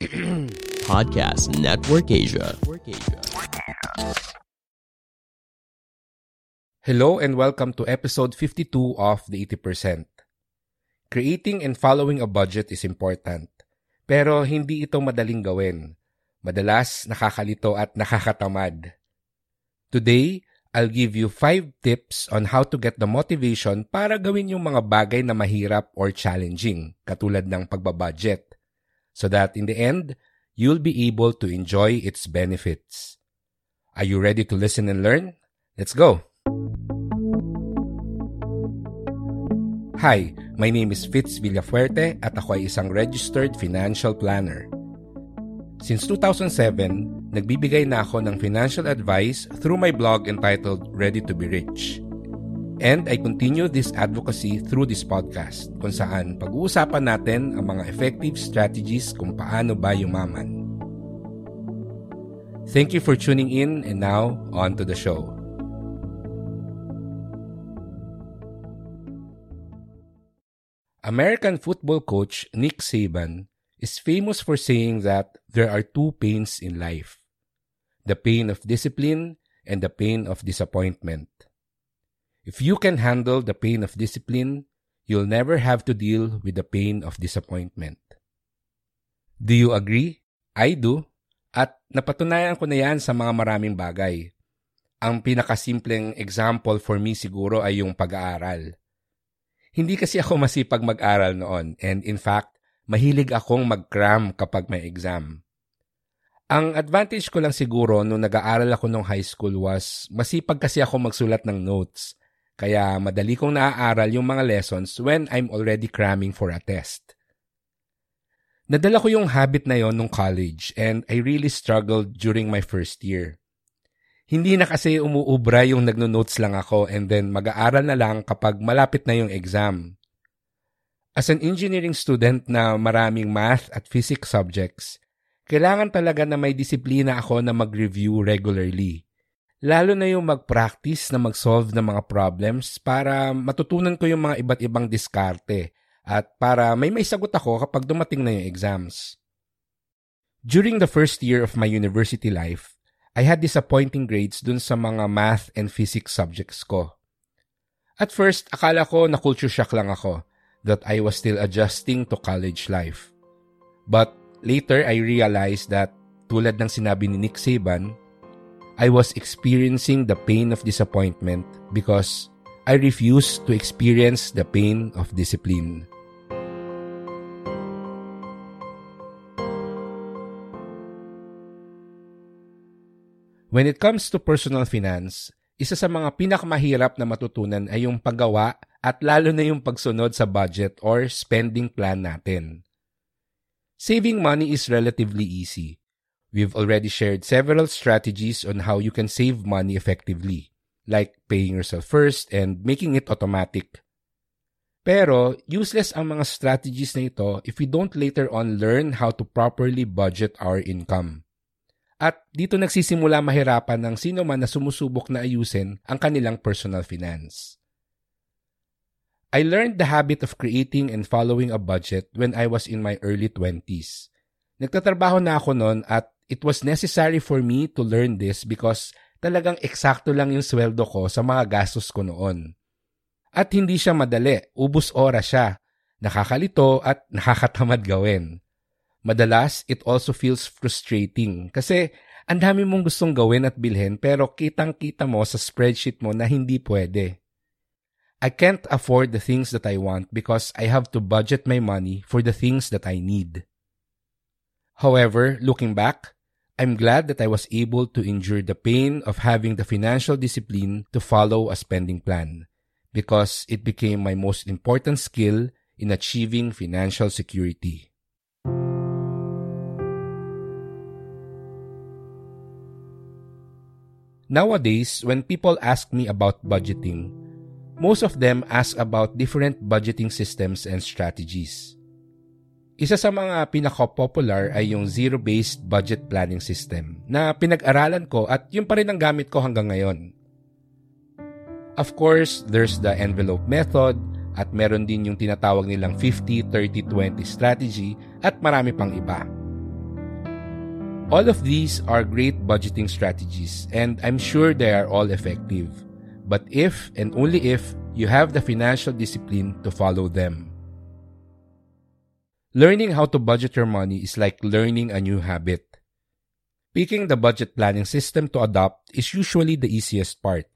Podcast Network Asia. Hello and welcome to episode 52 of The 80%. Creating and following a budget is important, pero hindi ito madaling gawin. Madalas nakakalito at nakakatamad. Today, I'll give you 5 tips on how to get the motivation para gawin yung mga bagay na mahirap or challenging, katulad ng pagbabudget, so that in the end, you'll be able to enjoy its benefits. Are you ready to listen and learn? Let's go! Hi, my name is Fitz Villafuerte at ako ay isang registered financial planner. Since 2007, nagbibigay na ako ng financial advice through my blog entitled Ready to be Rich. And I continue this advocacy through this podcast kung saan pag-uusapan natin ang mga effective strategies kung paano ba yumaman. Thank you for tuning in and now on to the show. American football coach Nick Saban is famous for saying that there are two pains in life the pain of discipline and the pain of disappointment. If you can handle the pain of discipline, you'll never have to deal with the pain of disappointment. Do you agree? I do. At napatunayan ko na yan sa mga maraming bagay. Ang pinakasimpleng example for me siguro ay yung pag-aaral. Hindi kasi ako masipag mag-aral noon and in fact, mahilig akong mag-cram kapag may exam. Ang advantage ko lang siguro nung nag-aaral ako nung high school was masipag kasi ako magsulat ng notes. Kaya madali kong naaaral yung mga lessons when I'm already cramming for a test. Nadala ko yung habit na yon nung college and I really struggled during my first year. Hindi na kasi umuubra yung nagno-notes lang ako and then mag-aaral na lang kapag malapit na yung exam. As an engineering student na maraming math at physics subjects, kailangan talaga na may disiplina ako na mag-review regularly. Lalo na yung mag-practice na mag-solve ng mga problems para matutunan ko yung mga iba't ibang diskarte at para may may sagot ako kapag dumating na yung exams. During the first year of my university life, I had disappointing grades dun sa mga math and physics subjects ko. At first, akala ko na culture shock lang ako, that I was still adjusting to college life. But later, I realized that, tulad ng sinabi ni Nick Saban, I was experiencing the pain of disappointment because I refused to experience the pain of discipline. When it comes to personal finance, isa sa mga pinakamahirap na matutunan ay yung paggawa at lalo na yung pagsunod sa budget or spending plan natin. Saving money is relatively easy. We've already shared several strategies on how you can save money effectively, like paying yourself first and making it automatic. Pero useless ang mga strategies na ito if we don't later on learn how to properly budget our income. At dito nagsisimula mahirapan ng sino man na sumusubok na ayusin ang kanilang personal finance. I learned the habit of creating and following a budget when I was in my early 20s. Nagtatrabaho na ako noon at it was necessary for me to learn this because talagang eksakto lang yung sweldo ko sa mga gastos ko noon. At hindi siya madali, ubus oras siya, nakakalito at nakakatamad gawin. Madalas, it also feels frustrating kasi ang dami mong gustong gawin at bilhin pero kitang-kita mo sa spreadsheet mo na hindi pwede. I can't afford the things that I want because I have to budget my money for the things that I need. However, looking back, I'm glad that I was able to endure the pain of having the financial discipline to follow a spending plan. because it became my most important skill in achieving financial security. Nowadays, when people ask me about budgeting, most of them ask about different budgeting systems and strategies. Isa sa mga pinaka-popular ay yung zero-based budget planning system na pinag-aralan ko at yun pa rin ang gamit ko hanggang ngayon. Of course, there's the envelope method at meron din yung tinatawag nilang 50-30-20 strategy at marami pang iba. All of these are great budgeting strategies and I'm sure they are all effective. But if and only if you have the financial discipline to follow them. Learning how to budget your money is like learning a new habit. Picking the budget planning system to adopt is usually the easiest part.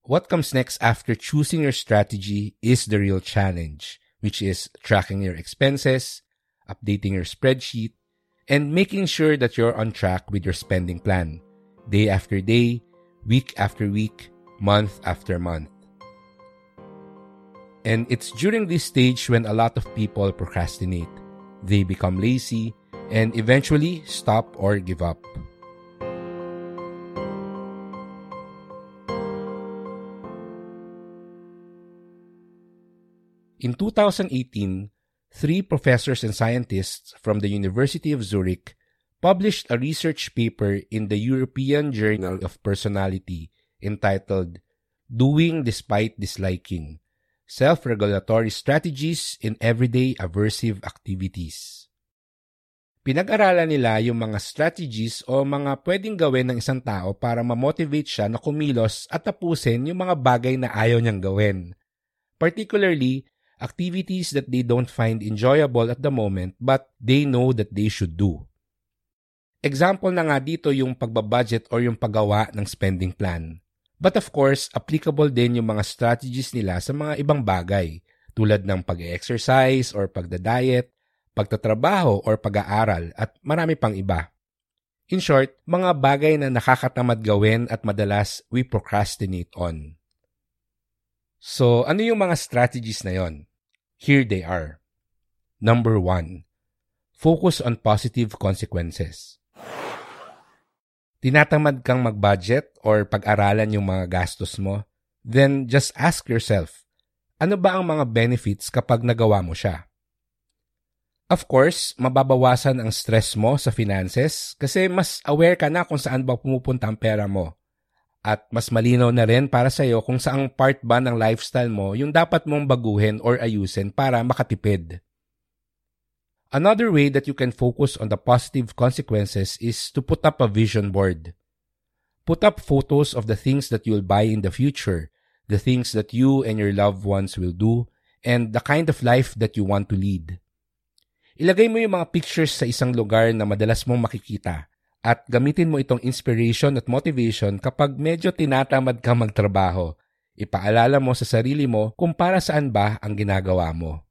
What comes next after choosing your strategy is the real challenge, which is tracking your expenses, updating your spreadsheet, and making sure that you're on track with your spending plan, day after day, week after week, month after month. And it's during this stage when a lot of people procrastinate. They become lazy and eventually stop or give up. In 2018, three professors and scientists from the University of Zurich published a research paper in the European Journal of Personality entitled Doing Despite Disliking Self-Regulatory Strategies in Everyday Aversive Activities. Pinag-aralan nila yung mga strategies o mga pwedeng gawin ng isang tao para ma-motivate siya na kumilos at tapusin yung mga bagay na ayaw niyang gawin. Particularly, activities that they don't find enjoyable at the moment but they know that they should do. Example na nga dito yung pagbabudget or yung paggawa ng spending plan. But of course, applicable din yung mga strategies nila sa mga ibang bagay tulad ng pag-exercise or pagda-diet, pagtatrabaho or pag-aaral at marami pang iba. In short, mga bagay na nakakatamad gawin at madalas we procrastinate on. So, ano yung mga strategies na yon? Here they are. Number one, focus on positive consequences tinatamad kang mag-budget or pag-aralan yung mga gastos mo, then just ask yourself, ano ba ang mga benefits kapag nagawa mo siya? Of course, mababawasan ang stress mo sa finances kasi mas aware ka na kung saan ba pumupunta ang pera mo. At mas malinaw na rin para sa iyo kung saang part ba ng lifestyle mo yung dapat mong baguhin or ayusin para makatipid. Another way that you can focus on the positive consequences is to put up a vision board. Put up photos of the things that you'll buy in the future, the things that you and your loved ones will do, and the kind of life that you want to lead. Ilagay mo yung mga pictures sa isang lugar na madalas mong makikita at gamitin mo itong inspiration at motivation kapag medyo tinatamad ka magtrabaho. Ipaalala mo sa sarili mo kung para saan ba ang ginagawa mo.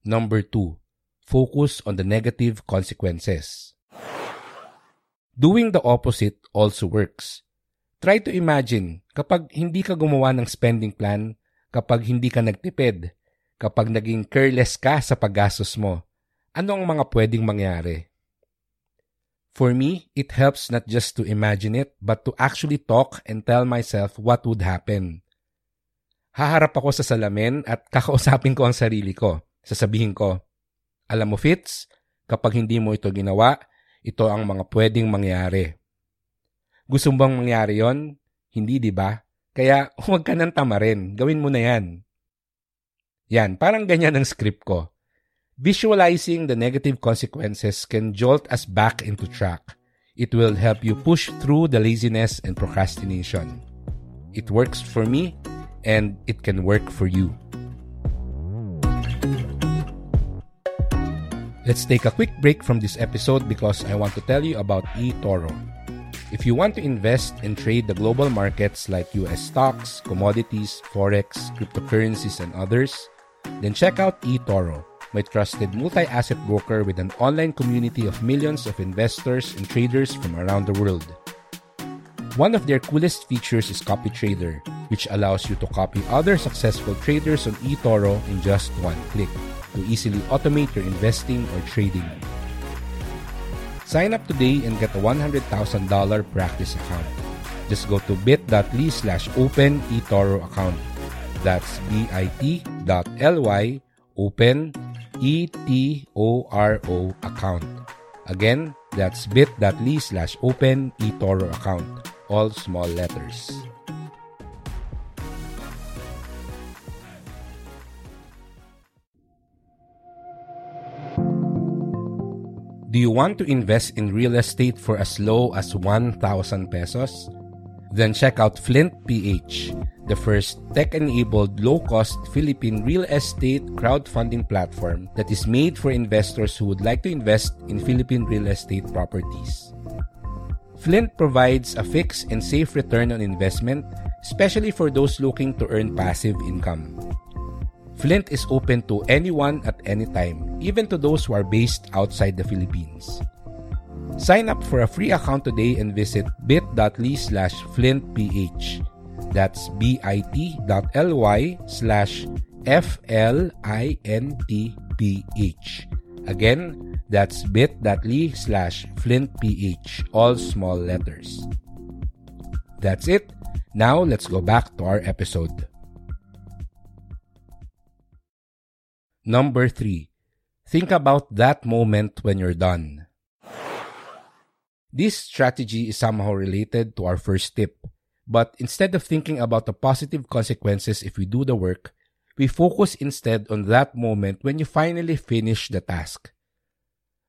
Number two, focus on the negative consequences. Doing the opposite also works. Try to imagine kapag hindi ka gumawa ng spending plan, kapag hindi ka nagtipid, kapag naging careless ka sa paggastos mo, ano ang mga pwedeng mangyari? For me, it helps not just to imagine it, but to actually talk and tell myself what would happen. Haharap ako sa salamin at kakausapin ko ang sarili ko sasabihin ko, alam mo Fitz, kapag hindi mo ito ginawa, ito ang mga pwedeng mangyari. Gusto bang mangyari yon? Hindi, di ba? Kaya huwag ka nang tamarin. Gawin mo na yan. Yan, parang ganyan ang script ko. Visualizing the negative consequences can jolt us back into track. It will help you push through the laziness and procrastination. It works for me and it can work for you. Let's take a quick break from this episode because I want to tell you about eToro. If you want to invest and trade the global markets like US stocks, commodities, forex, cryptocurrencies, and others, then check out eToro, my trusted multi-asset broker with an online community of millions of investors and traders from around the world. One of their coolest features is CopyTrader, which allows you to copy other successful traders on eToro in just one click to easily automate your investing or trading. Sign up today and get a $100,000 practice account. Just go to bit.ly slash open eToro account. That's bit.ly open E-T-O-R-O account. Again, that's bit.ly slash open eToro account. All small letters. Do you want to invest in real estate for as low as 1,000 pesos? Then check out Flint PH, the first tech-enabled low-cost Philippine real estate crowdfunding platform that is made for investors who would like to invest in Philippine real estate properties. Flint provides a fixed and safe return on investment, especially for those looking to earn passive income. Flint is open to anyone at any time, even to those who are based outside the Philippines. Sign up for a free account today and visit bit.ly slash flintph. That's bit.ly slash F-L-I-N-T-P-H. Again, that's bit.ly slash flintph, all small letters. That's it. Now, let's go back to our episode. Number three, think about that moment when you're done. This strategy is somehow related to our first tip, but instead of thinking about the positive consequences if we do the work, we focus instead on that moment when you finally finish the task.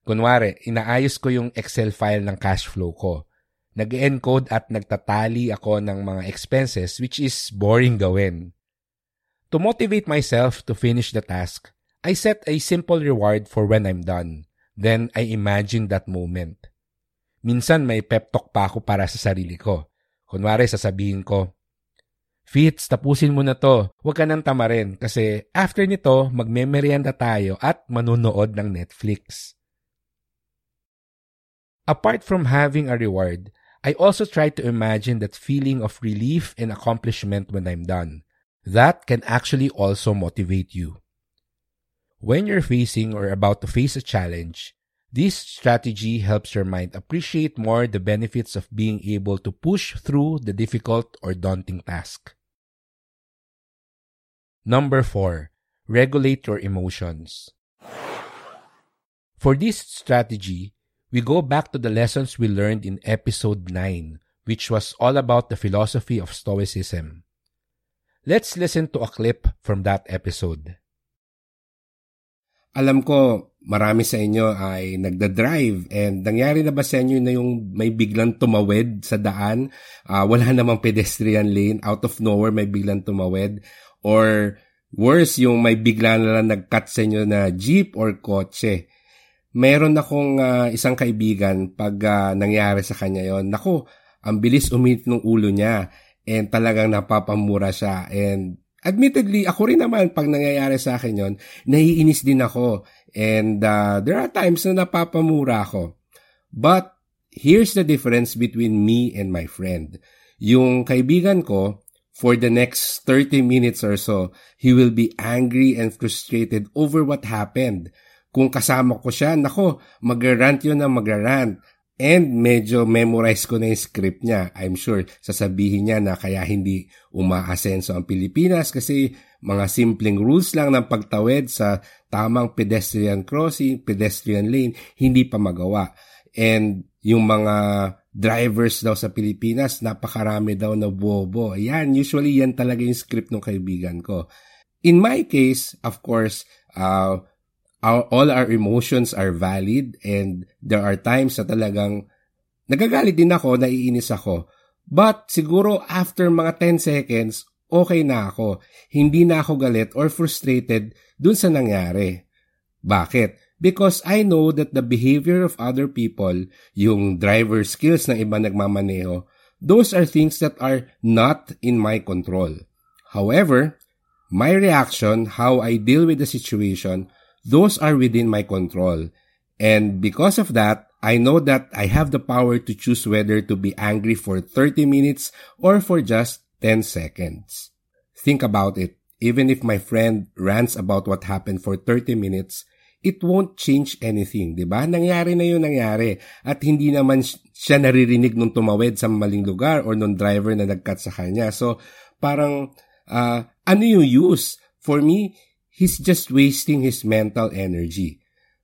Kunwari, inaayos ko yung Excel file ng cash flow ko. Nag-encode at nagtatali ako ng mga expenses which is boring gawin. To motivate myself to finish the task, I set a simple reward for when I'm done. Then I imagine that moment. Minsan may pep talk pa ako para sa sarili ko. Kunwari sasabihin ko, Fitz, tapusin mo na to. Huwag ka nang tamarin kasi after nito, magmemeryenda tayo at manunood ng Netflix. Apart from having a reward, I also try to imagine that feeling of relief and accomplishment when I'm done. That can actually also motivate you. When you're facing or about to face a challenge, this strategy helps your mind appreciate more the benefits of being able to push through the difficult or daunting task. Number 4. Regulate your emotions. For this strategy, we go back to the lessons we learned in episode 9, which was all about the philosophy of Stoicism. Let's listen to a clip from that episode. Alam ko, marami sa inyo ay nagda-drive and nangyari na ba sa inyo na yung may biglang tumawid sa daan? Uh, wala namang pedestrian lane, out of nowhere may biglang tumawid? Or worse, yung may bigla na lang nag-cut sa inyo na jeep or kotse. Meron akong uh, isang kaibigan pag uh, nangyari sa kanya yon. Nako, ang bilis umit ng ulo niya and talagang napapamura siya and admittedly, ako rin naman, pag nangyayari sa akin yon, naiinis din ako. And uh, there are times na napapamura ako. But, here's the difference between me and my friend. Yung kaibigan ko, for the next 30 minutes or so, he will be angry and frustrated over what happened. Kung kasama ko siya, nako, mag-rant yun na mag-rant. And medyo memorize ko na yung script niya. I'm sure sasabihin niya na kaya hindi umaasenso ang Pilipinas kasi mga simpleng rules lang ng pagtawid sa tamang pedestrian crossing, pedestrian lane, hindi pa magawa. And yung mga drivers daw sa Pilipinas, napakarami daw na bobo. Ayan, usually yan talaga yung script ng kaibigan ko. In my case, of course, uh, our, all our emotions are valid and there are times na talagang nagagalit din ako, naiinis ako. But siguro after mga 10 seconds, okay na ako. Hindi na ako galit or frustrated dun sa nangyari. Bakit? Because I know that the behavior of other people, yung driver skills ng iba nagmamaneho, those are things that are not in my control. However, my reaction, how I deal with the situation, those are within my control. And because of that, I know that I have the power to choose whether to be angry for 30 minutes or for just 10 seconds. Think about it. Even if my friend rants about what happened for 30 minutes, it won't change anything, di ba? Nangyari na yun nangyari. At hindi naman siya naririnig nung tumawid sa maling lugar or nung driver na nagkat sa kanya. So, parang, uh, ano yung use? For me, he's just wasting his mental energy.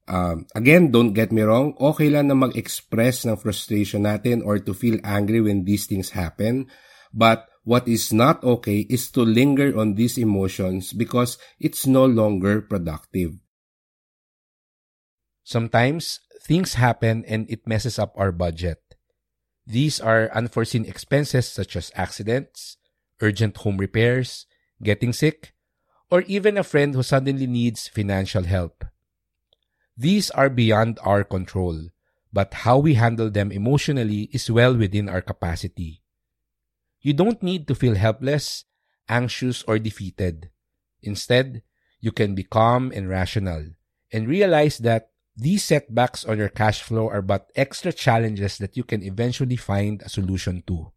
Um, again, don't get me wrong, okay lang na mag-express ng frustration natin or to feel angry when these things happen. But what is not okay is to linger on these emotions because it's no longer productive. Sometimes things happen and it messes up our budget. These are unforeseen expenses such as accidents, urgent home repairs, getting sick, or even a friend who suddenly needs financial help. These are beyond our control, but how we handle them emotionally is well within our capacity. You don't need to feel helpless, anxious, or defeated. Instead, you can be calm and rational and realize that these setbacks on your cash flow are but extra challenges that you can eventually find a solution to.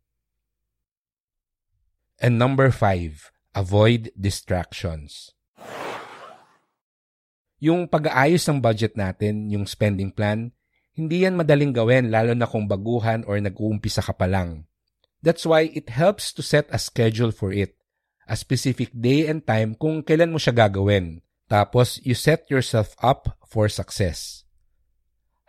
And number five, avoid distractions. Yung pag-aayos ng budget natin, yung spending plan, hindi yan madaling gawin lalo na kung baguhan or nag-uumpisa ka pa lang. That's why it helps to set a schedule for it. A specific day and time kung kailan mo siya gagawin. Tapos, you set yourself up for success.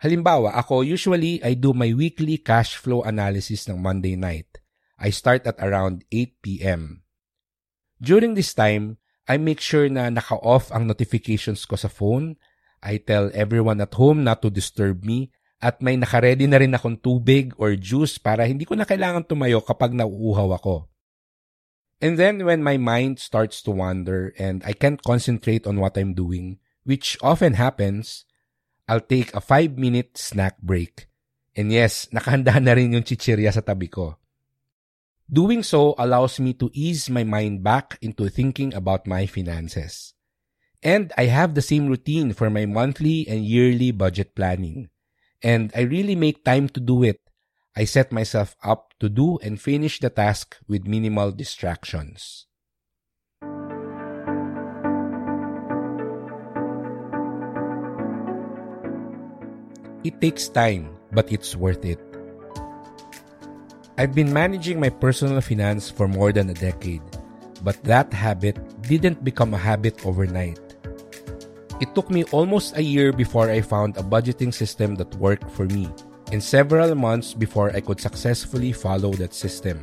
Halimbawa, ako usually I do my weekly cash flow analysis ng Monday night. I start at around 8 p.m. During this time, I make sure na naka-off ang notifications ko sa phone. I tell everyone at home not to disturb me at may nakaredy na rin akong tubig or juice para hindi ko na kailangan tumayo kapag nauuhaw ako. And then when my mind starts to wander and I can't concentrate on what I'm doing, which often happens, I'll take a 5-minute snack break. And yes, nakahanda na rin yung chichirya sa tabi ko. Doing so allows me to ease my mind back into thinking about my finances. And I have the same routine for my monthly and yearly budget planning. And I really make time to do it. I set myself up to do and finish the task with minimal distractions. It takes time, but it's worth it. I've been managing my personal finance for more than a decade, but that habit didn't become a habit overnight. It took me almost a year before I found a budgeting system that worked for me, and several months before I could successfully follow that system,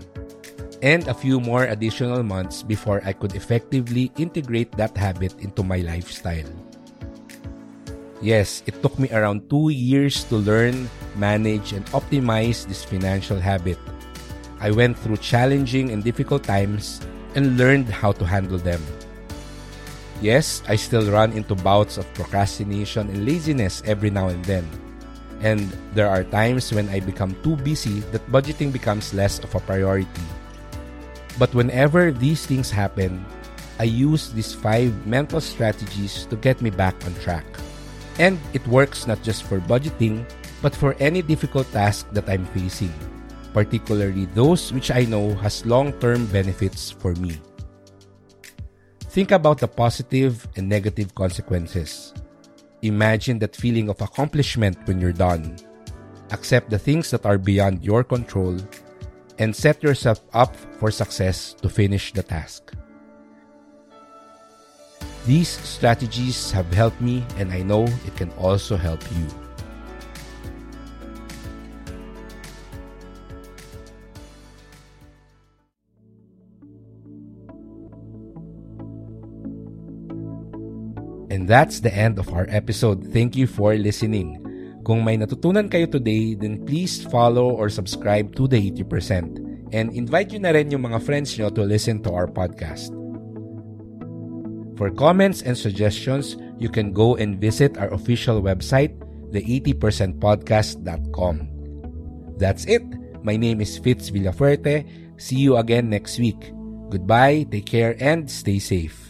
and a few more additional months before I could effectively integrate that habit into my lifestyle. Yes, it took me around two years to learn, manage, and optimize this financial habit I went through challenging and difficult times and learned how to handle them. Yes, I still run into bouts of procrastination and laziness every now and then. And there are times when I become too busy that budgeting becomes less of a priority. But whenever these things happen, I use these five mental strategies to get me back on track. And it works not just for budgeting, but for any difficult task that I'm facing particularly those which I know has long-term benefits for me. Think about the positive and negative consequences. Imagine that feeling of accomplishment when you're done. Accept the things that are beyond your control and set yourself up for success to finish the task. These strategies have helped me and I know it can also help you. And that's the end of our episode. Thank you for listening. Kung may natutunan kayo today, then please follow or subscribe to the 80%. And invite nyo na rin yung mga friends nyo to listen to our podcast. For comments and suggestions, you can go and visit our official website, the80percentpodcast.com. That's it. My name is Fitz Villafuerte. See you again next week. Goodbye, take care, and stay safe.